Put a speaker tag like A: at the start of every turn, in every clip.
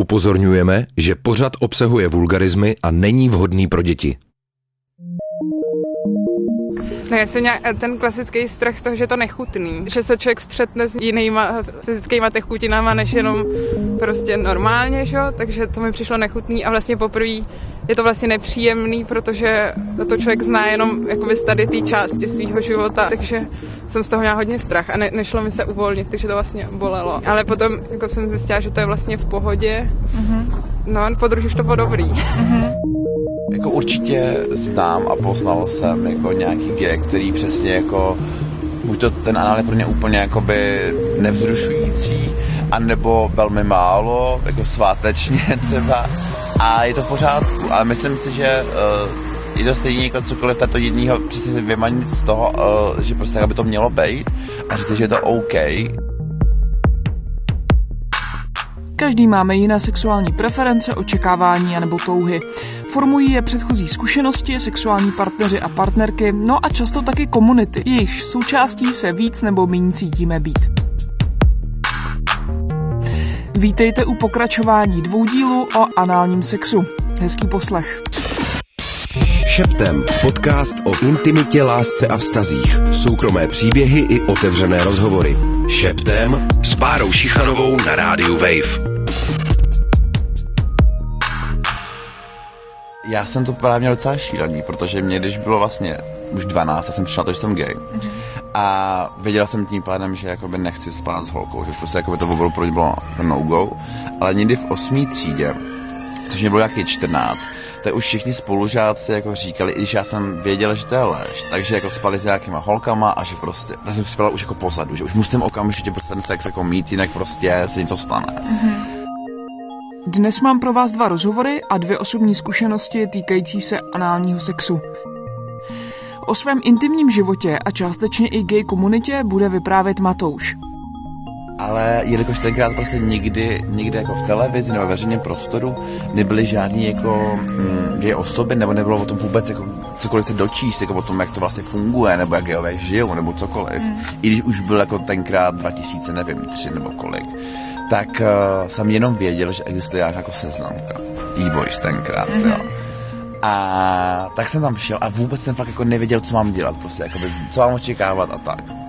A: Upozorňujeme, že pořad obsahuje vulgarizmy a není vhodný pro děti.
B: No, já jsem měla ten klasický strach z toho, že je to nechutný. Že se člověk střetne s jinýma fyzickými techutinama, než jenom prostě normálně, že? takže to mi přišlo nechutný a vlastně poprvé je to vlastně nepříjemný, protože to člověk zná jenom jakoby z tady té části svého života, takže jsem z toho měla hodně strach a ne, nešlo mi se uvolnit, takže to vlastně bolelo. Ale potom jako jsem zjistila, že to je vlastně v pohodě. Mm-hmm. No a po už to bylo dobrý. Mm-hmm.
C: Jako určitě znám a poznal jsem jako nějaký gay, který přesně jako buď to ten anál je pro ně úplně jakoby nevzrušující, anebo velmi málo, jako svátečně třeba. A je to v pořádku, ale myslím si, že uh, je to stejně jako cokoliv tato jedního přesně vymanit z toho, uh, že prostě tak by to mělo být a říct, že je to OK.
D: Každý máme jiné sexuální preference, očekávání nebo touhy. Formují je předchozí zkušenosti, sexuální partneři a partnerky, no a často taky komunity, jejichž součástí se víc nebo méně cítíme být. Vítejte u pokračování dvou dílů o análním sexu. Hezký poslech.
A: Šeptem. Podcast o intimitě, lásce a vztazích. Soukromé příběhy i otevřené rozhovory. Šeptem s Bárou Šichanovou na rádiu Wave.
C: Já jsem to právě měl docela šílený, protože mě, když bylo vlastně už 12, já jsem přišel to, že jsem gay. A věděl jsem tím pádem, že jakoby nechci spát s holkou, že prostě jakoby to opravdu pro mě bylo no-go. Ale někdy v osmý třídě, což mě bylo jaký 14, tak už všichni spolužáci jako říkali, i když já jsem věděl, že to je lež, takže jako spali s nějakýma holkama a že prostě, tak jsem spala už jako pozadu, že už musím okamžitě prostě ten sex jako mít, jinak prostě se něco stane. Mm-hmm.
D: Dnes mám pro vás dva rozhovory a dvě osobní zkušenosti týkající se análního sexu. O svém intimním životě a částečně i gay komunitě bude vyprávět Matouš.
C: Ale jelikož tenkrát prostě nikdy, nikdy jako v televizi nebo veřejném prostoru nebyly žádný jako mm, gay osoby, nebo nebylo o tom vůbec jako cokoliv se dočíst, jako o tom, jak to vlastně funguje, nebo jak gayové žijou, nebo cokoliv. Mm. I když už byl jako tenkrát 2000, nevím, tři nebo kolik tak uh, jsem jenom věděl, že existuje nějaká jako seznamka. E-boys tenkrát, mm-hmm. jo. A tak jsem tam šel a vůbec jsem fakt jako nevěděl, co mám dělat, prostě, jakoby, co mám očekávat a tak.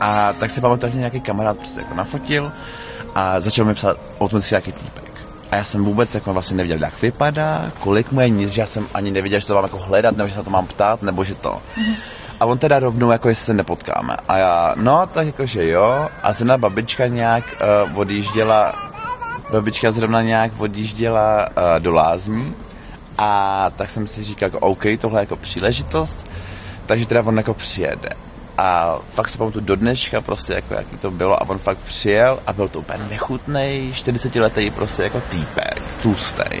C: A tak si pamatuju, že nějaký kamarád prostě jako nafotil a začal mi psát o tom si nějaký týpek. A já jsem vůbec jako vlastně nevěděl, jak vypadá, kolik mu je nic, že já jsem ani nevěděl, že to mám jako hledat, nebo že se to mám ptát, nebo že to. A on teda rovnou, jako jestli se nepotkáme. A já, no, tak jakože jo. A zrovna babička nějak uh, odjížděla, babička zrovna nějak odjížděla uh, do lázní. A tak jsem si říkal, jako OK, tohle je jako příležitost. Takže teda on jako přijede. A fakt si pamatuju do dneška prostě, jako jaký to bylo. A on fakt přijel a byl to úplně nechutný, 40 letý prostě jako týpek, tlustý.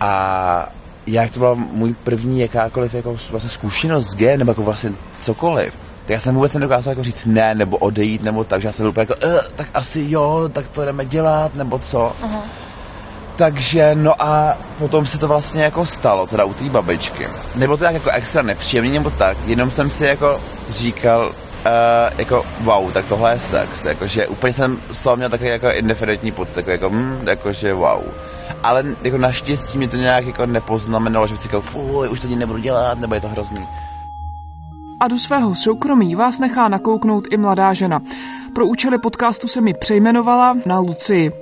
C: A jak to byla můj první jakákoliv jako vlastně zkušenost s G, nebo jako vlastně cokoliv, tak já jsem vůbec nedokázal jako říct ne, nebo odejít, nebo tak, že já jsem byl úplně jako, e, tak asi jo, tak to jdeme dělat, nebo co. Uh-huh. Takže no a potom se to vlastně jako stalo, teda u té babičky. Nebylo to tak jako extra nepříjemný nebo tak, jenom jsem si jako říkal, uh, jako wow, tak tohle je sex, jakože úplně jsem z toho měl takový jako indiferentní pocit, jako, jako, mm, jakože wow ale jako naštěstí mi to nějak jako nepoznamenalo, že si říkal, fuj, už to nebudu dělat, nebo je to hrozný.
D: A do svého soukromí vás nechá nakouknout i mladá žena. Pro účely podcastu se mi přejmenovala na Lucii.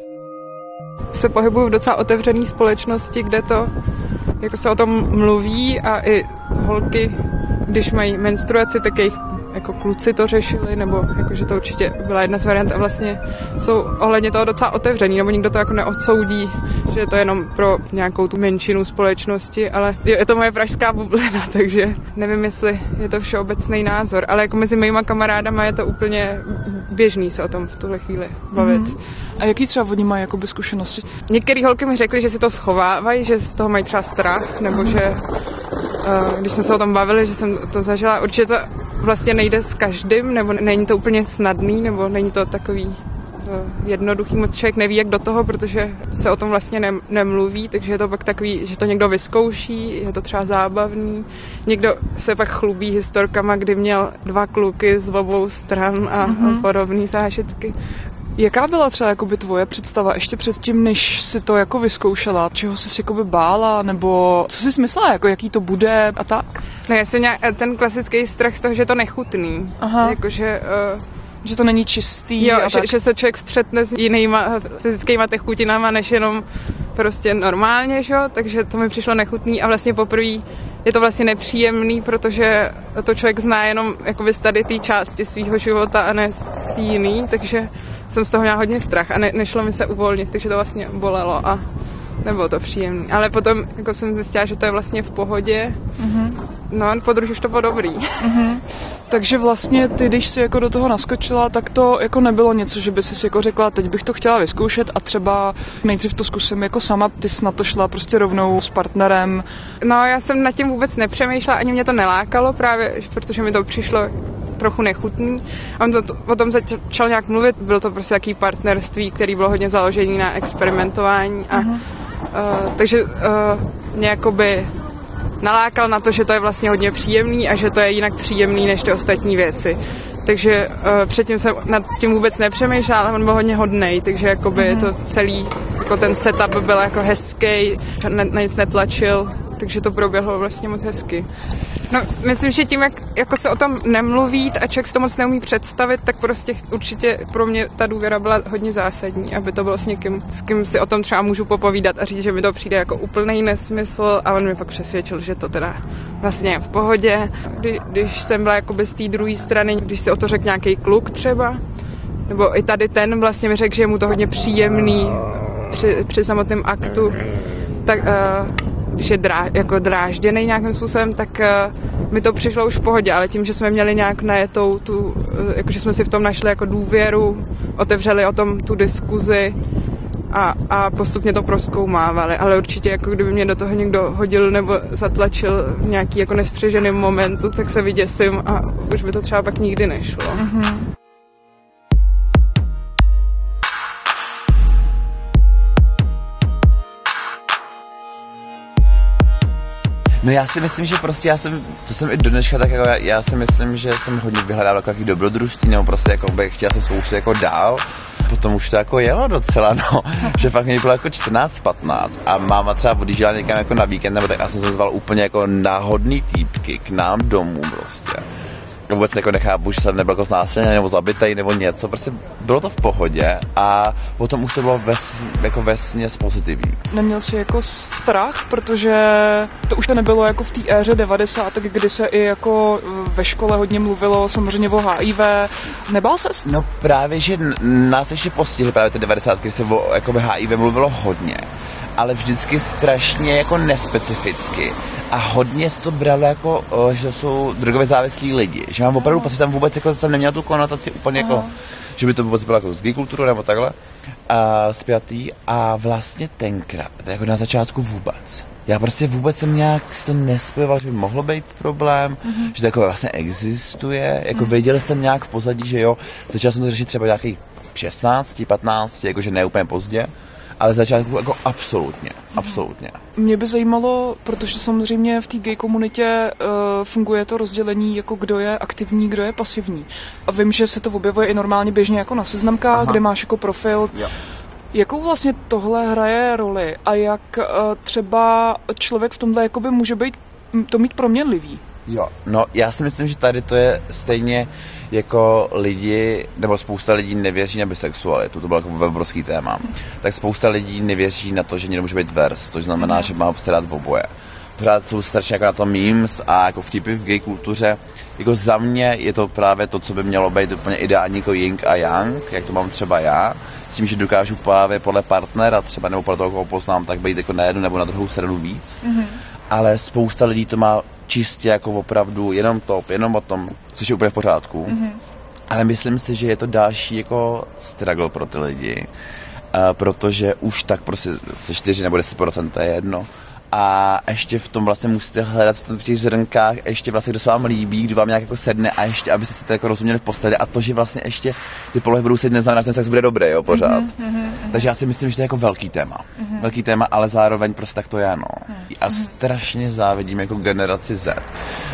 B: Se pohybuju v docela otevřené společnosti, kde to jako se o tom mluví a i holky, když mají menstruaci, tak jejich jako kluci to řešili, nebo jako, že to určitě byla jedna z variant a vlastně jsou ohledně toho docela otevřený, nebo nikdo to jako neodsoudí, že je to jenom pro nějakou tu menšinu společnosti, ale je to moje pražská bublina, takže nevím, jestli je to všeobecný názor, ale jako mezi mýma kamarádama je to úplně běžný se o tom v tuhle chvíli bavit. Mm-hmm.
D: A jaký třeba oni mají jako zkušenosti?
B: Některé holky mi řekly, že si to schovávají, že z toho mají třeba strach, nebo že když jsme se o tom bavili, že jsem to zažila, určitě to vlastně nejde s každým, nebo není to úplně snadný, nebo není to takový eh, jednoduchý, moc člověk neví, jak do toho, protože se o tom vlastně ne, nemluví, takže je to pak takový, že to někdo vyzkouší, je to třeba zábavný. Někdo se pak chlubí historkama, kdy měl dva kluky z obou stran a, mm-hmm. a podobné zážitky.
D: Jaká byla třeba jakoby tvoje představa ještě předtím, než si to jako vyzkoušela? Čeho jsi jakoby bála? Nebo co jsi myslela, jako jaký to bude a tak?
B: No já jsem nějak, ten klasický strach z toho, že to nechutný.
D: Aha.
B: Jakože... Uh,
D: že to není čistý.
B: Jo,
D: a
B: že,
D: tak.
B: že se člověk střetne s jinýma fyzickými techutinama, než jenom prostě normálně, že jo? takže to mi přišlo nechutný a vlastně poprvé je to vlastně nepříjemný, protože to člověk zná jenom jakoby z tady té části svého života a ne z té jiný, takže jsem z toho měla hodně strach a ne, nešlo mi se uvolnit, takže to vlastně bolelo a nebylo to příjemné. Ale potom jako jsem zjistila, že to je vlastně v pohodě. Mm-hmm. No a podruž už to bylo dobrý. Mm-hmm.
D: Takže vlastně ty, když jsi jako do toho naskočila, tak to jako nebylo něco, že by si jako řekla, teď bych to chtěla vyzkoušet a třeba nejdřív to zkusím jako sama, ty jsi na to šla prostě rovnou s partnerem.
B: No já jsem nad tím vůbec nepřemýšlela, ani mě to nelákalo právě, protože mi to přišlo trochu nechutný. A on to, o tom začal nějak mluvit, bylo to prostě taký partnerství, který bylo hodně založený na experimentování a uh-huh. uh, takže uh, mě jakoby nalákal na to, že to je vlastně hodně příjemný a že to je jinak příjemný než ty ostatní věci. Takže uh, předtím jsem nad tím vůbec nepřemýšlela, ale on byl hodně hodnej, takže jakoby mm-hmm. to celý, jako ten setup byl jako hezký, na, na nic netlačil, takže to proběhlo vlastně moc hezky. No, myslím, že tím, jak jako se o tom nemluví a člověk si to moc neumí představit, tak prostě určitě pro mě ta důvěra byla hodně zásadní, aby to bylo s někým, s kým si o tom třeba můžu popovídat a říct, že mi to přijde jako úplný nesmysl a on mi pak přesvědčil, že to teda vlastně je v pohodě. Kdy, když jsem byla jako z té druhé strany, když si o to řekl nějaký kluk třeba, nebo i tady ten vlastně mi řekl, že je mu to hodně příjemný při, při samotném aktu, tak uh, když je drá, jako drážděný nějakým způsobem, tak uh, mi to přišlo už v pohodě, ale tím, že jsme měli nějak najetou tu, uh, jako že jsme si v tom našli jako důvěru, otevřeli o tom tu diskuzi a, a postupně to proskoumávali, ale určitě jako kdyby mě do toho někdo hodil nebo zatlačil v nějaký jako nestřežený momentu, tak se vyděsím a už by to třeba pak nikdy nešlo. Mm-hmm.
C: No já si myslím, že prostě já jsem, to jsem i do dneška tak jako, já, já si myslím, že jsem hodně vyhledával jako jaký dobrodružství, nebo prostě jako bych chtěl se zkoušet jako dál. Potom už to jako jelo docela, no, že fakt mě bylo jako 14-15 a máma třeba odjížděla někam jako na víkend, nebo tak já jsem se zval úplně jako náhodný týpky k nám domů prostě vůbec jako nechápu, že jsem nebyl jako znásilněný nebo zabitý nebo něco, prostě bylo to v pohodě a potom už to bylo ves, jako vesměs pozitivní.
D: Neměl jsi jako strach, protože to už to nebylo jako v té éře 90, kdy se i jako ve škole hodně mluvilo samozřejmě o HIV. Nebál ses?
C: No právě, že nás ještě postihly právě ty 90, kdy se o jako HIV mluvilo hodně ale vždycky strašně jako nespecificky a hodně se to bralo jako, že to jsou drogově závislí lidi. Že mám opravdu pocit, tam vůbec jako jsem neměl tu konotaci úplně jako, že by to vůbec bylo jako z kulturu nebo takhle a spjatý a vlastně tenkrát, jako na začátku vůbec. Já prostě vůbec jsem nějak si to nespojoval, že by mohlo být problém, mm-hmm. že to jako vlastně existuje, jako mm-hmm. věděl jsem nějak v pozadí, že jo, začal jsem to řešit třeba nějaký 16, 15, jakože ne úplně pozdě ale začátku jako absolutně, absolutně.
D: Mě by zajímalo, protože samozřejmě v té gay komunitě uh, funguje to rozdělení, jako kdo je aktivní, kdo je pasivní. A vím, že se to objevuje i normálně běžně jako na seznamkách, Aha. kde máš jako profil. Jo. Jakou vlastně tohle hraje roli a jak uh, třeba člověk v tomhle jakoby může být to mít proměnlivý?
C: Jo, no já si myslím, že tady to je stejně jako lidi, nebo spousta lidí nevěří na bisexualitu, to bylo jako obrovský téma, tak spousta lidí nevěří na to, že někdo může být vers, což znamená, mm. že má se rád v oboje. Pořád jsou strašně jako na to memes a jako vtipy v gay kultuře. Jako za mě je to právě to, co by mělo být úplně ideální jako yin a yang, jak to mám třeba já, s tím, že dokážu právě podle partnera třeba nebo podle toho, koho poznám, tak být jako na jednu nebo na druhou stranu víc. Mm-hmm. Ale spousta lidí to má čistě jako opravdu jenom top, jenom o tom, což je úplně v pořádku. Mm-hmm. Ale myslím si, že je to další jako struggle pro ty lidi, uh, protože už tak prostě se 4 nebo 10% to je jedno, a ještě v tom vlastně musíte hledat v těch zrnkách ještě vlastně, kdo se vám líbí, kdo vám nějak jako sedne a ještě, aby se to jako rozuměli v posteli a to, že vlastně ještě ty polohy budou sedět, neznamená, že ten sex bude dobrý, jo, pořád. Mm-hmm. Takže já si myslím, že to je jako velký téma. Mm-hmm. Velký téma, ale zároveň prostě tak to je, no. Mm-hmm. A strašně závidím jako generaci Z,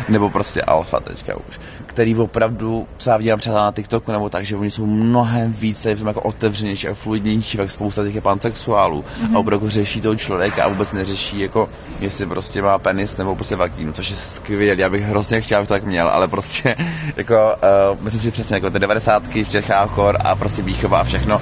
C: nebo prostě alfa teďka už, který opravdu, co já vidím třeba na TikToku nebo tak, že oni jsou mnohem více jako otevřenější a fluidnější, jak spousta těch je pansexuálů mm-hmm. a opravdu řeší toho člověka a vůbec neřeší jako, jestli prostě má penis nebo prostě vagínu, což je skvělé. Já bych hrozně chtěl, aby to tak měl, ale prostě jako, uh, myslím si, přesně jako ty 90. v Čechách chor a prostě výchova a všechno,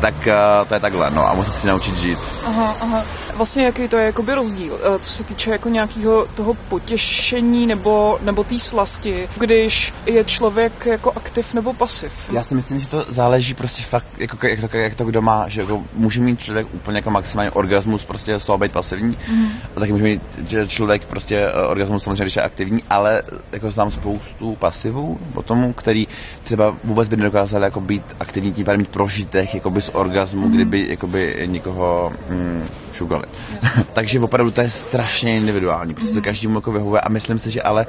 C: tak uh, to je takhle, no a musím si naučit žít.
D: Aha, aha vlastně jaký to je jakoby rozdíl, eh, co se týče jako nějakého toho potěšení nebo, nebo té slasti, když je člověk jako aktiv nebo pasiv.
C: Já si myslím, že to záleží prostě fakt, jako, jak, to, jak to kdo má, že jako může mít člověk úplně jako maximální orgasmus, prostě z toho být pasivní, mm. a taky může mít že člověk prostě eh, orgasmus samozřejmě, když je aktivní, ale jako znám spoustu pasivů o tomu, který třeba vůbec by nedokázali jako být aktivní, tím pádem mít prožitek jako z orgasmu, mm. kdyby jakoby někoho mm, šugali. Takže opravdu to je strašně individuální, prostě to každému jako vyhovuje a myslím si, že ale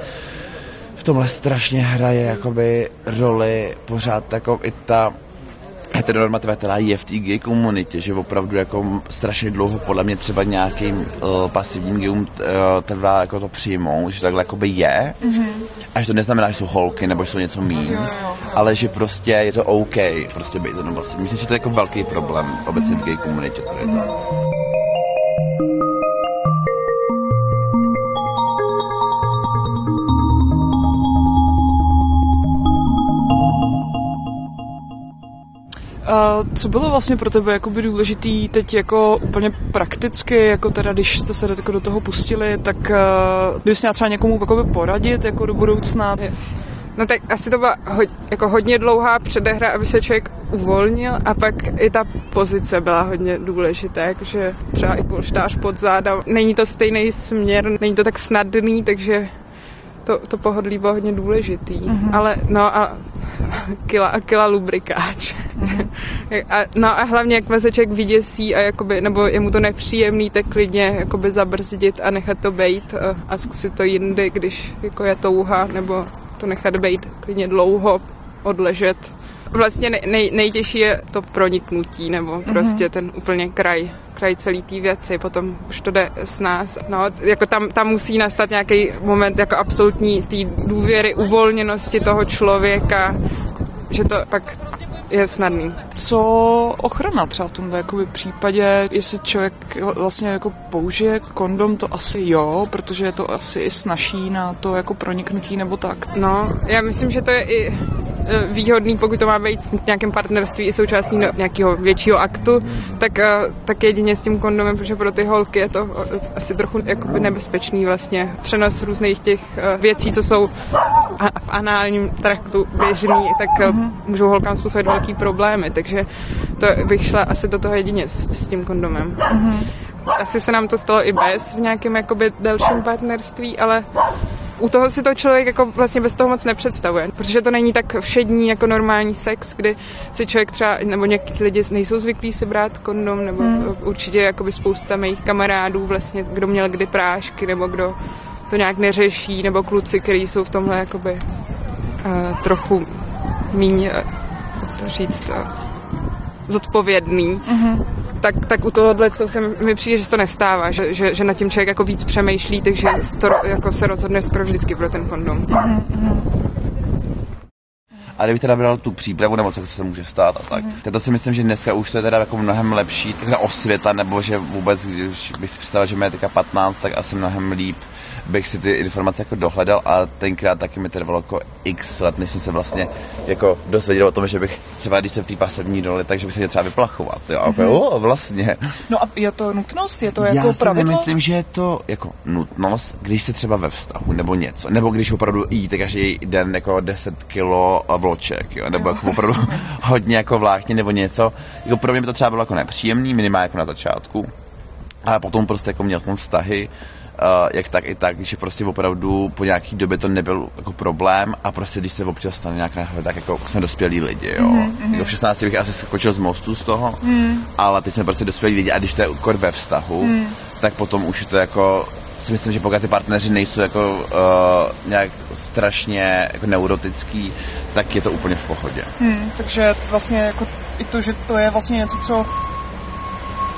C: v tomhle strašně hraje jakoby roli pořád jako i ta heteronormativa, která je v té gay komunitě, že opravdu jako strašně dlouho podle mě třeba nějakým uh, pasivním gayům uh, trvá jako to přijmou, že to takhle jakoby je mm-hmm. a že to neznamená, že jsou holky nebo že jsou něco mín, ale že prostě je to OK prostě být jenom pasivní. Myslím, že to je jako velký problém obecně v gay komunitě. Tady to.
D: Co bylo vlastně pro tebe jakoby důležitý teď jako úplně prakticky, jako teda když jste se jako do toho pustili, tak uh, kdybys měla třeba někomu jakoby poradit jako do budoucna?
B: No tak asi to byla ho, jako hodně dlouhá předehra, aby se člověk uvolnil a pak i ta pozice byla hodně důležitá, jakože třeba i polštář pod záda. Není to stejný směr, není to tak snadný, takže to, to pohodlí bylo hodně důležitý. Mm-hmm. Ale no a kila a kila lubrikáč. A, no a hlavně, jak člověk vyděsí a jakoby, nebo je mu to nepříjemný, tak klidně jakoby zabrzdit a nechat to bejt a, a zkusit to jindy, když jako je touha, nebo to nechat bejt klidně dlouho, odležet. Vlastně nej, nejtěžší je to proniknutí, nebo mm-hmm. prostě ten úplně kraj kraj celý té věci, potom už to jde s nás. No, jako tam, tam musí nastat nějaký moment jako absolutní té důvěry, uvolněnosti toho člověka, že to pak je snadný.
D: Co ochrana třeba v tomhle jakoby případě, jestli člověk vlastně jako použije kondom, to asi jo, protože je to asi i snaží na to jako proniknutí nebo tak.
B: No, já myslím, že to je i výhodný, pokud to má být v nějakém partnerství i součástí nějakého většího aktu, tak, eh, tak jedině s tím kondomem, protože pro ty holky je to eh, asi trochu jakoby nebezpečný vlastně. Přenos různých těch věcí, co jsou v análním traktu běžný, tak mm-hmm. můžou holkám způsobit velký problémy, takže to bych šla asi do toho jedině s, s tím kondomem. Mm-hmm. Asi se nám to stalo i bez v nějakém jakoby delším partnerství, ale u toho si to člověk jako vlastně bez toho moc nepředstavuje, protože to není tak všední jako normální sex, kdy si člověk třeba, nebo někteří lidi nejsou zvyklí si brát kondom, nebo hmm. určitě jakoby spousta mých kamarádů vlastně, kdo měl kdy prášky, nebo kdo to nějak neřeší, nebo kluci, kteří jsou v tomhle jakoby uh, trochu míň, uh, to říct, uh, zodpovědný. Mm-hmm tak, tak u tohohle to se mi přijde, že se to nestává, že, že, že nad tím člověk jako víc přemýšlí, takže to, jako se rozhodne skoro vždycky pro ten kondom.
C: A kdybych teda bral tu přípravu, nebo co se může stát a tak, mm. to si myslím, že dneska už to je teda jako mnohem lepší, ta osvěta, nebo že vůbec, když bych si představil, že mě je teďka 15, tak asi mnohem líp bych si ty informace jako dohledal a tenkrát taky mi trvalo jako x let, než jsem se vlastně jako dozvěděl o tom, že bych třeba, když jsem v té pasivní roli, takže bych se měl třeba vyplachovat. Jo, a mm-hmm. o, vlastně.
D: No a je to nutnost? Je to jako Já
C: pravidlo? Já myslím, že je to jako nutnost, když se třeba ve vztahu nebo něco, nebo když opravdu jíte každý den jako 10 kilo vloček, jo, nebo jako opravdu hodně jako vlákně nebo něco. Jako pro mě by to třeba bylo jako nepříjemný, minimálně jako na začátku. Ale potom prostě jako měl jsem vztahy, jak tak i tak, že prostě opravdu po nějaký době to nebyl jako problém a prostě když se občas stane nějaká nechve, tak jako jsme dospělí lidi, jo. Mm-hmm. Jako v 16 bych asi skočil z mostu z toho, mm. ale ty jsme prostě dospělí lidi a když to je jako ve vztahu, mm. tak potom už je to jako si myslím, že pokud ty partneři nejsou jako uh, nějak strašně jako neurotický, tak je to úplně v pohodě.
D: Hmm, takže vlastně jako i to, že to je vlastně něco, co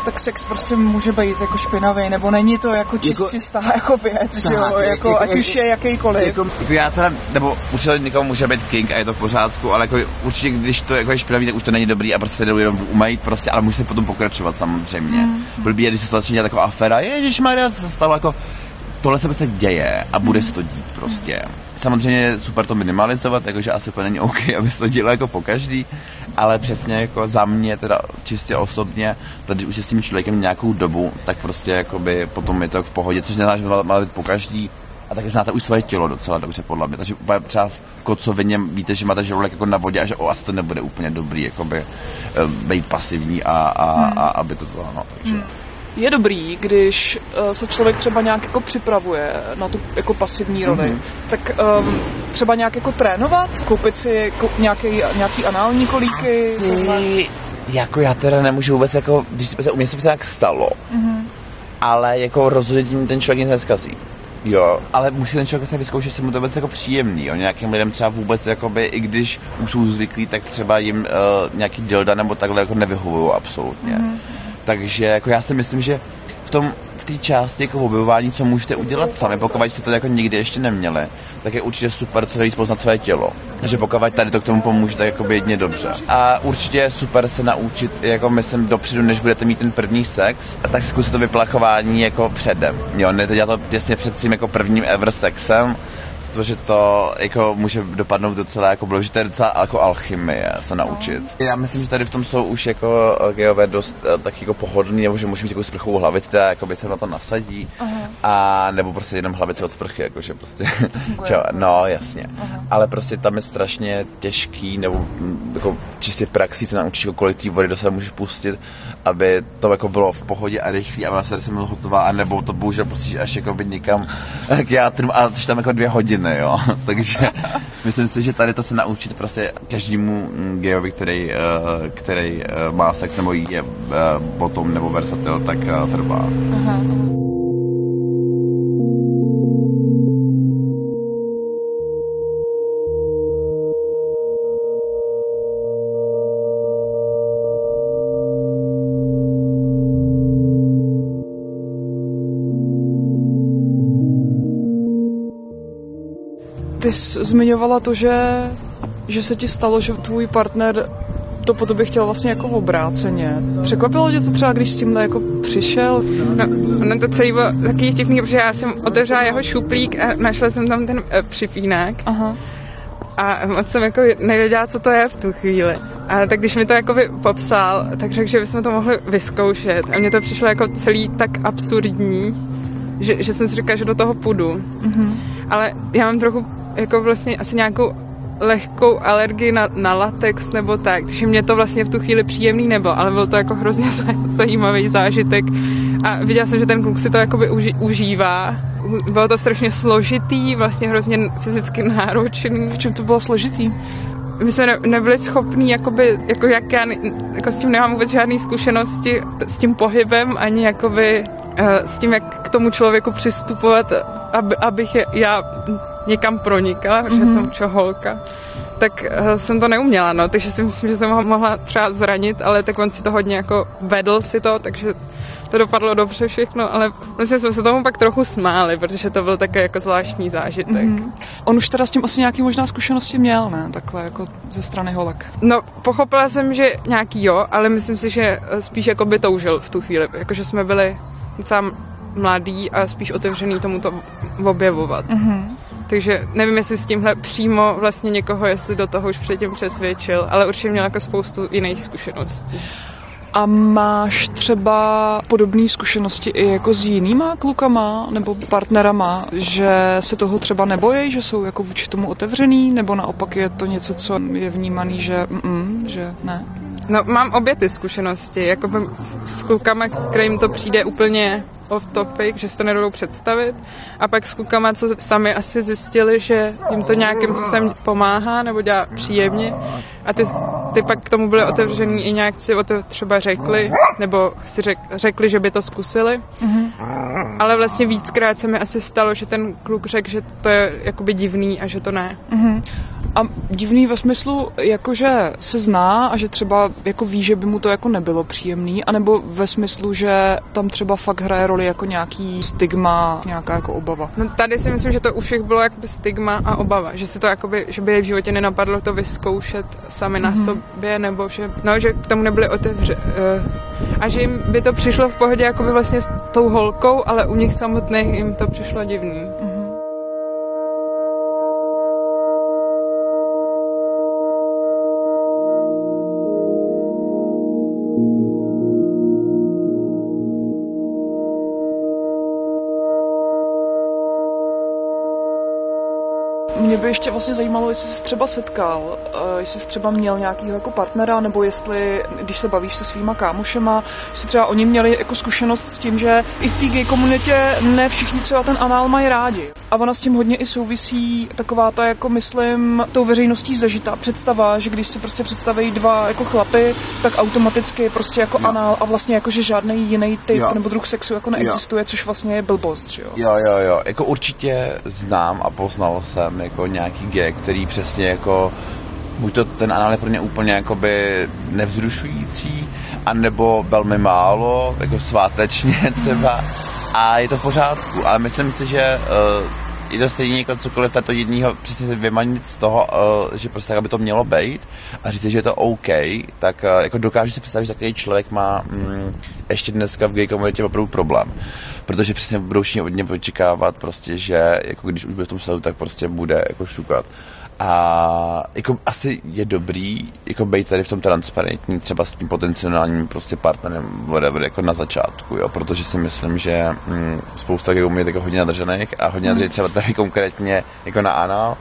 D: tak sex prostě může být jako špinavý, nebo není to jako čistá jako, jako věc, že jo, jako, jako, ať už je jakýkoliv.
C: Jako, jako já teda, nebo určitě někomu může být king a je to v pořádku, ale jako určitě, když to jako je špinavý, tak už to není dobrý a prostě jdou jenom umýt prostě, ale může se potom pokračovat samozřejmě. Mm. Blbý když se to začne jako aféra, ježiš Maria, se stalo jako, tohle se prostě děje a bude se to dít prostě. Samozřejmě je super to minimalizovat, jakože asi to není OK, aby se to dělo jako po každý, ale přesně jako za mě, teda čistě osobně, tady už se s tím člověkem nějakou dobu, tak prostě jakoby potom je to v pohodě, což neznamená, že má být po každý, a taky znáte už svoje tělo docela dobře, podle mě. Takže třeba v kocovině víte, že máte žaludek jako na vodě a že o, asi to nebude úplně dobrý, jakoby, eh, být pasivní a, a, hmm. a, aby to to, no, takže... Hmm
D: je dobrý, když uh, se člověk třeba nějak jako připravuje na tu jako pasivní roli, mm-hmm. tak um, třeba nějak jako trénovat, koupit si jako nějaký, nějaký anální kolíky.
C: Asi, jako já teda nemůžu vůbec jako, když se u mě se nějak stalo, mm-hmm. ale jako rozhodně ten člověk nic neskazí. Jo, ale musí ten člověk se vyzkoušet, že se mu to vůbec jako příjemný. Jo. Nějakým lidem třeba vůbec, jakoby, i když už jsou zvyklí, tak třeba jim uh, nějaký dilda nebo takhle jako nevyhovují absolutně. Mm-hmm. Takže jako já si myslím, že v tom v té části jako objevování, co můžete udělat sami, pokud jste to jako nikdy ještě neměli, tak je určitě super co víc poznat své tělo. Takže pokud tady to k tomu pomůže, tak jako jedně dobře. A určitě je super se naučit, jako myslím, dopředu, než budete mít ten první sex, tak zkusit to vyplachování jako předem. Jo, ne to dělat to těsně před tím jako prvním ever sexem, protože to jako může dopadnout docela jako bylo, že to je docela jako alchymie se naučit. No. Já myslím, že tady v tom jsou už jako geové dost eh, tak jako pohodlný, nebo že může mít jako sprchovou hlavici, teda jako by se na to nasadí, uh-huh. a nebo prostě jenom hlavici od sprchy, jakože prostě, čo, no jasně. Uh-huh. Ale prostě tam je strašně těžký, nebo mm, jako čistě praxí se naučíš, jako kolik té vody do sebe můžeš pustit, aby to jako bylo v pohodě a rychlý a vlastně jsem hotová, a nebo to bohužel pustíš až jako by někam k játru a tam jako dvě hodiny ne, jo. Takže myslím si, že tady to se naučit prostě každému gejovi, který, eh, který eh, má sex nebo je bottom eh, nebo versatil, tak trvá. Aha.
D: Ty jsi zmiňovala to, že, že se ti stalo, že tvůj partner to po tobě chtěl vlastně jako obráceně. Překvapilo tě to třeba, když s tímhle jako přišel?
B: No, ono to celý bylo taky vtipný, protože já jsem otevřela jeho šuplík a našla jsem tam ten e, připínák. Aha. A moc jsem jako nevěděla, co to je v tu chvíli. A tak když mi to jako popsal, tak řekl, že bychom to mohli vyzkoušet. A mně to přišlo jako celý tak absurdní, že, že jsem si říkala, že do toho půjdu. Mm-hmm. Ale já mám trochu jako vlastně asi nějakou lehkou alergii na, na latex nebo tak, takže mě to vlastně v tu chvíli příjemný nebylo, ale byl to jako hrozně zajímavý zážitek a viděla jsem, že ten kluk si to jakoby uži, užívá. Bylo to strašně složitý, vlastně hrozně fyzicky náročný.
D: V čem to bylo složitý?
B: my jsme ne, nebyli schopní, jakoby, jako jak já, jako s tím nemám vůbec žádné zkušenosti, s tím pohybem, ani jakoby s tím, jak k tomu člověku přistupovat, aby, abych je, já někam pronikala, protože mm-hmm. jsem čoholka, tak uh, jsem to neuměla, no, takže si myslím, že jsem ho mohla třeba zranit, ale tak on si to hodně jako vedl si to, takže to dopadlo dobře všechno, ale vlastně jsme se tomu pak trochu smáli, protože to byl takový jako zvláštní zážitek. Mm-hmm.
D: On už teda s tím asi nějaký možná zkušenosti měl, ne? Takhle jako ze strany holek.
B: No, pochopila jsem, že nějaký jo, ale myslím si, že spíš jako by toužil v tu chvíli, jakože jsme byli docela mladý a spíš otevřený tomu to objevovat. Mm-hmm. Takže nevím, jestli s tímhle přímo vlastně někoho, jestli do toho už předtím přesvědčil, ale určitě měl jako spoustu jiných zkušeností.
D: A máš třeba podobné zkušenosti i jako s jinýma klukama nebo partnerama, že se toho třeba nebojí, že jsou jako vůči tomu otevřený, nebo naopak je to něco, co je vnímaný, že mm, že ne?
B: No, mám obě ty zkušenosti, jako s klukama, kterým to přijde úplně off topic, že si to nedou představit. A pak s klukama, co sami asi zjistili, že jim to nějakým způsobem pomáhá nebo dělá příjemně. A ty, ty pak k tomu byly otevřený i nějak si o to třeba řekli, nebo si řek, řekli, že by to zkusili. Mm-hmm. Ale vlastně víckrát se mi asi stalo, že ten kluk řekl, že to je jakoby divný a že to ne. Mm-hmm.
D: A divný ve smyslu, jakože se zná a že třeba jako ví, že by mu to jako nebylo příjemný, anebo ve smyslu, že tam třeba fakt hraje roli jako nějaký stigma, nějaká jako obava.
B: No tady si myslím, že to u všech bylo jakoby stigma a obava, že si to jakoby, že by je v životě nenapadlo to vyzkoušet sami na mm-hmm. sobě, nebo že, no, že k tomu nebyli otevře, uh, a že jim by to přišlo v pohodě jakoby vlastně s tou holkou, ale u nich samotných jim to přišlo divný.
D: Ještě vlastně zajímalo, jestli jsi třeba setkal, uh, jestli jsi třeba měl nějakého jako partnera, nebo jestli, když se bavíš se svýma kámošema, jestli třeba oni měli jako zkušenost s tím, že i v té gay komunitě ne všichni třeba ten anál mají rádi. A ona s tím hodně i souvisí taková ta, jako myslím, tou veřejností zažitá představa, že když si prostě představí dva jako chlapy, tak automaticky prostě jako jo. anál a vlastně jako, že žádný jiný typ jo. nebo druh sexu jako neexistuje, jo. což vlastně je blbost, že jo?
C: Jo, jo, jo. Jako určitě znám a poznal jsem jako nějaký gay, který přesně jako buď to ten anál je pro ně úplně jakoby nevzrušující, anebo velmi málo, jako svátečně třeba. A je to v pořádku, ale myslím si, že uh, je to stejně jako cokoliv tato jedního přesně vymanit z toho, uh, že prostě tak, aby to mělo být a říct, že je to OK, tak uh, jako dokážu si představit, že takový člověk má mm, ještě dneska v gay komunitě opravdu problém. Protože přesně budou všichni od něj očekávat prostě, že jako když už bude v tom stavu, tak prostě bude jako šukat. A jako asi je dobrý jako být tady v tom transparentní třeba s tím potenciálním prostě partnerem whatever, jako na začátku, jo, protože si myslím, že hm, spousta jako je jako hodně nadržených a hodně nadržených třeba tady konkrétně jako na anal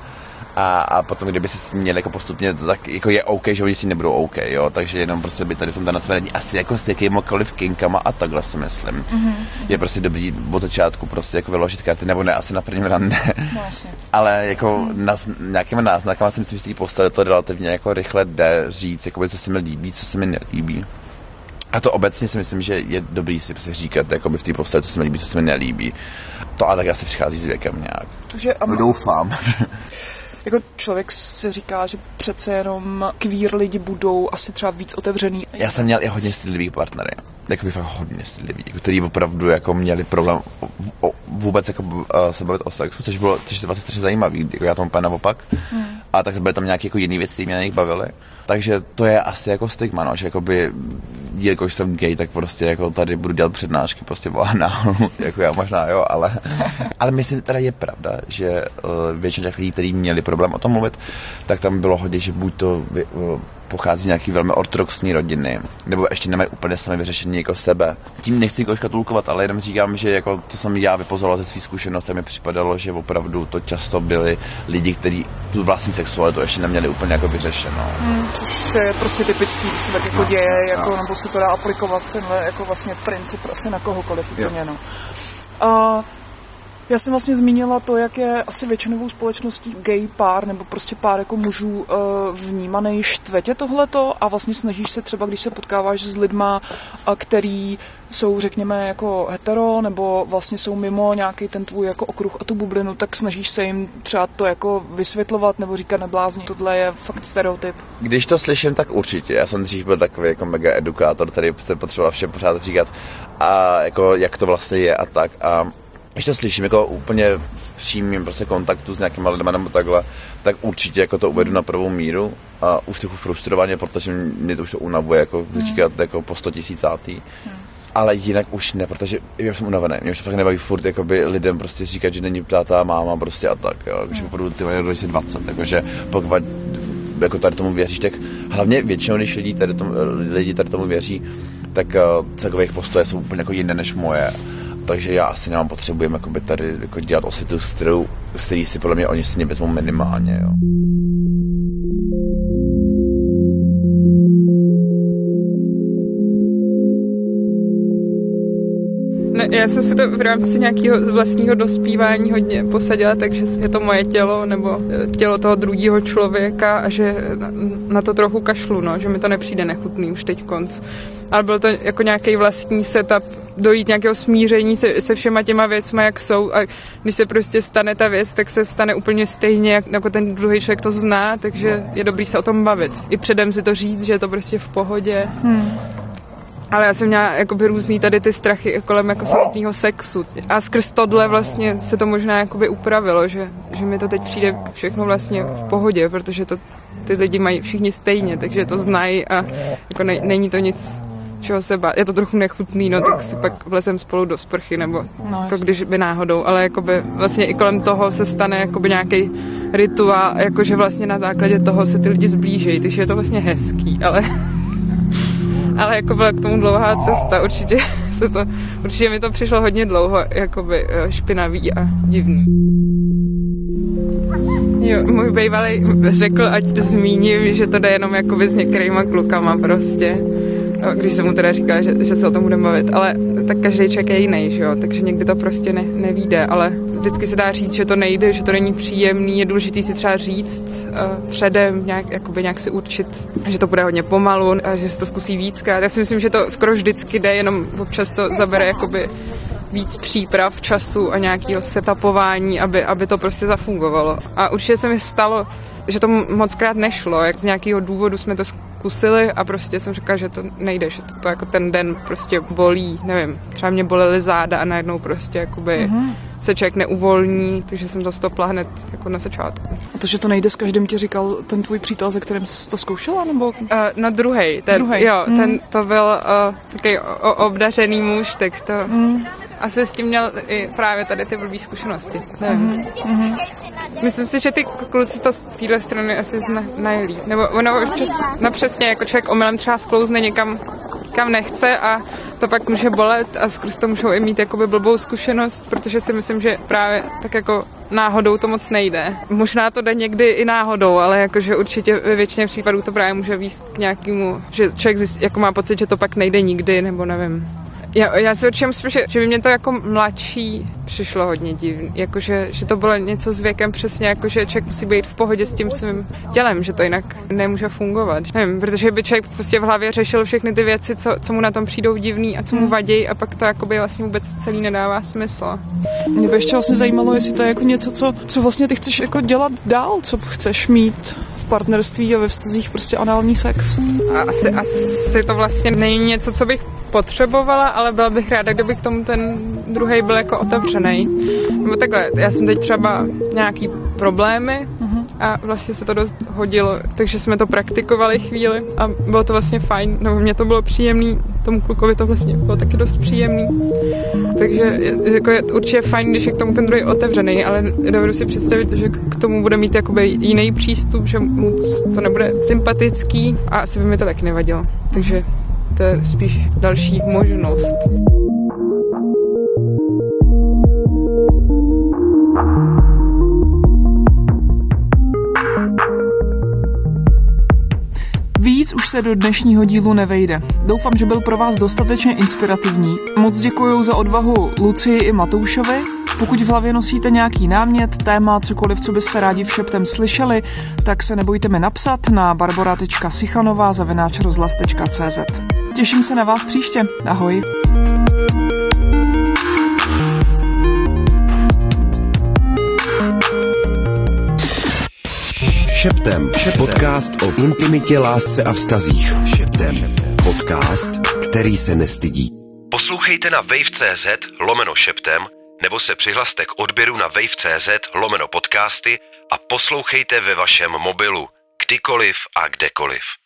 C: a, a potom, kdyby se s tím měli jako postupně, tak jako je OK, že oni si nebudou OK, jo, takže jenom prostě by tady v tom nasvedení asi jako s jakýmkoliv kinkama a takhle si myslím. Mm-hmm. Je prostě dobrý od začátku prostě jako vyložit karty, nebo ne, asi na prvním rande. No, Ale jako mm. na, nějakýma náznakama si myslím, že té postavy to relativně jako rychle jde říct, jako co se mi líbí, co se mi nelíbí. A to obecně si myslím, že je dobrý si prostě říkat jakoby v té postavě, co se mi líbí, co se mi nelíbí. To ale tak asi přichází s věkem nějak. Takže, um, Doufám.
D: jako člověk si říká, že přece jenom kvír lidi budou asi třeba víc otevřený.
C: Já jsem měl i hodně stydlivý partnery. Jakoby fakt hodně stydlivý, jako, který opravdu jako měli problém o, o, vůbec jako, uh, se bavit o sexu, což bylo, což je vlastně strašně zajímavý, jako já tomu úplně naopak. Hmm. A tak byly tam nějaké jako jiné věci, které mě na nich bavily. Takže to je asi jako stigma, no, že jakoby, jelikož jsem gay, tak prostě jako tady budu dělat přednášky prostě o análu, jako já možná jo, ale, ale myslím, teda je pravda, že uh, většina těch lidí, kteří měli problém o tom mluvit, tak tam bylo hodně, že buď to uh, pochází z nějaký velmi ortodoxní rodiny, nebo ještě nemají úplně sami vyřešení jako sebe. Tím nechci jako škatulkovat, ale jenom říkám, že jako to jsem já vypozoroval ze svých zkušeností, mi připadalo, že opravdu to často byli lidi, kteří tu vlastní sexualitu ještě neměli úplně jako vyřešeno.
D: Hmm, což je prostě typický, když se tak jako no, děje, jako, no. nebo se to dá aplikovat tenhle jako vlastně princip asi na kohokoliv úplně, no. Uh, já jsem vlastně zmínila to, jak je asi většinovou společností gay pár nebo prostě pár jako mužů uh, vnímaný štvetě tohleto a vlastně snažíš se třeba, když se potkáváš s lidma, který jsou, řekněme, jako hetero, nebo vlastně jsou mimo nějaký ten tvůj jako okruh a tu bublinu, tak snažíš se jim třeba to jako vysvětlovat nebo říkat neblázni, tohle je fakt stereotyp.
C: Když to slyším, tak určitě. Já jsem dřív byl takový jako mega edukátor, který se potřeboval všem pořád říkat a jako jak to vlastně je a tak. A když to slyším jako úplně v přímém prostě kontaktu s nějakým lidmi nebo takhle, tak určitě jako to uvedu na prvou míru a už trochu frustrovaně, protože mě to už to unavuje, jako hmm. říkat jako po 100 tisícátý. Hmm. Ale jinak už ne, protože já jsem unavený. Mě už to fakt nebaví furt jakoby lidem prostě říkat, že není táta, máma prostě a tak, jo. Takže hmm. opravdu ty mají 2020, jakože pokud jako tady tomu věříš, tak hlavně většinou, když lidi tady tomu, lidi tady tomu věří, tak uh, celkově jejich postoje jsou úplně jako jiné než moje takže já asi nemám potřebujeme jakoby tady jako dělat osvětu, s kterou, s který si podle mě oni si vezmou minimálně. Jo.
B: Ne, já jsem si to v rámci nějakého vlastního dospívání hodně posadila, takže je to moje tělo nebo tělo toho druhého člověka a že na to trochu kašlu, no, že mi to nepřijde nechutný už teď konc. Ale byl to jako nějaký vlastní setup, dojít nějakého smíření se, se všema těma věcma, jak jsou a když se prostě stane ta věc, tak se stane úplně stejně, jak, jako ten druhý člověk to zná, takže je dobrý se o tom bavit. I předem si to říct, že je to prostě v pohodě. Hmm. Ale já jsem měla jakoby různý tady ty strachy kolem jako samotného sexu. A skrz tohle vlastně se to možná jakoby upravilo, že, že mi to teď přijde všechno vlastně v pohodě, protože to ty lidi mají všichni stejně, takže to znají a jako ne, není to nic čeho se bát. Je to trochu nechutný, no, tak si pak vlezem spolu do sprchy, nebo no, jako když by náhodou, ale jakoby vlastně i kolem toho se stane jakoby nějaký rituál, jakože vlastně na základě toho se ty lidi zblížejí, takže je to vlastně hezký, ale ale jako byla k tomu dlouhá cesta, určitě se to, určitě mi to přišlo hodně dlouho, jakoby eh, špinavý a divný. Jo, můj bývalý řekl, ať zmíním, že to jde jenom jakoby s některýma klukama prostě když jsem mu teda říkala, že, že se o tom budeme bavit, ale tak každý člověk je jiný, že jo, takže někdy to prostě ne, nevíde, ale vždycky se dá říct, že to nejde, že to není příjemný, je důležité si třeba říct uh, předem, nějak, jakoby nějak si určit, že to bude hodně pomalu a že se to zkusí víckrát. Já si myslím, že to skoro vždycky jde, jenom občas to zabere jakoby víc příprav, času a nějakého setupování, aby, aby to prostě zafungovalo. A určitě se mi stalo, že to moc krát nešlo, jak z nějakého důvodu jsme to zkusili a prostě jsem říkala, že to nejde, že to, to jako ten den prostě bolí, nevím, třeba mě bolely záda a najednou prostě jakoby mm-hmm. se člověk neuvolní, takže jsem to stopla hned jako na začátku.
D: A to, že to nejde s každým ti říkal ten tvůj přítel, se kterým jsi to zkoušela, nebo? Uh,
B: no druhý, ten, druhej. jo, mm. ten to byl uh, takový obdařený muž, tak to mm. asi s tím měl i právě tady ty blbý zkušenosti. Nevím. Mm-hmm. Myslím si, že ty kluci to z téhle strany asi zna, najlí. Nebo ono občas, no přesně, jako člověk omylem třeba sklouzne někam, kam nechce a to pak může bolet a skrz to můžou i mít jakoby blbou zkušenost, protože si myslím, že právě tak jako náhodou to moc nejde. Možná to jde někdy i náhodou, ale jakože určitě ve většině případů to právě může výst k nějakému, že člověk zjist, jako má pocit, že to pak nejde nikdy, nebo nevím. Já, já si určitě myslím, že, že by mě to jako mladší přišlo hodně divný. Jakože, že to bylo něco s věkem přesně, jako že člověk musí být v pohodě s tím svým tělem, že to jinak nemůže fungovat. Nevím, protože by člověk prostě v hlavě řešil všechny ty věci, co, co mu na tom přijdou divný a co mu hmm. vadí a pak to jakoby vlastně vůbec celý nedává smysl.
D: Mě by ještě vlastně zajímalo, jestli to je jako něco, co, co vlastně ty chceš jako dělat dál, co chceš mít v partnerství a ve vztazích prostě anální sex.
B: A asi, asi to vlastně není něco, co bych potřebovala, ale byla bych ráda, kdyby k tomu ten druhý byl jako otevřený. Nebo takhle, já jsem teď třeba nějaký problémy a vlastně se to dost hodilo, takže jsme to praktikovali chvíli a bylo to vlastně fajn, nebo mě to bylo příjemný, tomu klukovi to vlastně bylo taky dost příjemný. Takže jako je určitě fajn, když je k tomu ten druhý otevřený, ale dovedu si představit, že k tomu bude mít jakoby jiný přístup, že mu to nebude sympatický a asi by mi to taky nevadilo. Takže to je spíš další možnost.
D: Víc už se do dnešního dílu nevejde. Doufám, že byl pro vás dostatečně inspirativní. Moc děkuji za odvahu Lucii i Matoušovi. Pokud v hlavě nosíte nějaký námět, téma, cokoliv, co byste rádi v šeptem slyšeli, tak se nebojte mi napsat na barbara.sichanová Těším se na vás příště. Ahoj.
A: Šeptem. Podcast o intimitě, lásce a vztazích. Šeptem. Podcast, který se nestydí. Poslouchejte na wave.cz lomeno šeptem nebo se přihlaste k odběru na wave.cz lomeno podcasty a poslouchejte ve vašem mobilu, kdykoliv a kdekoliv.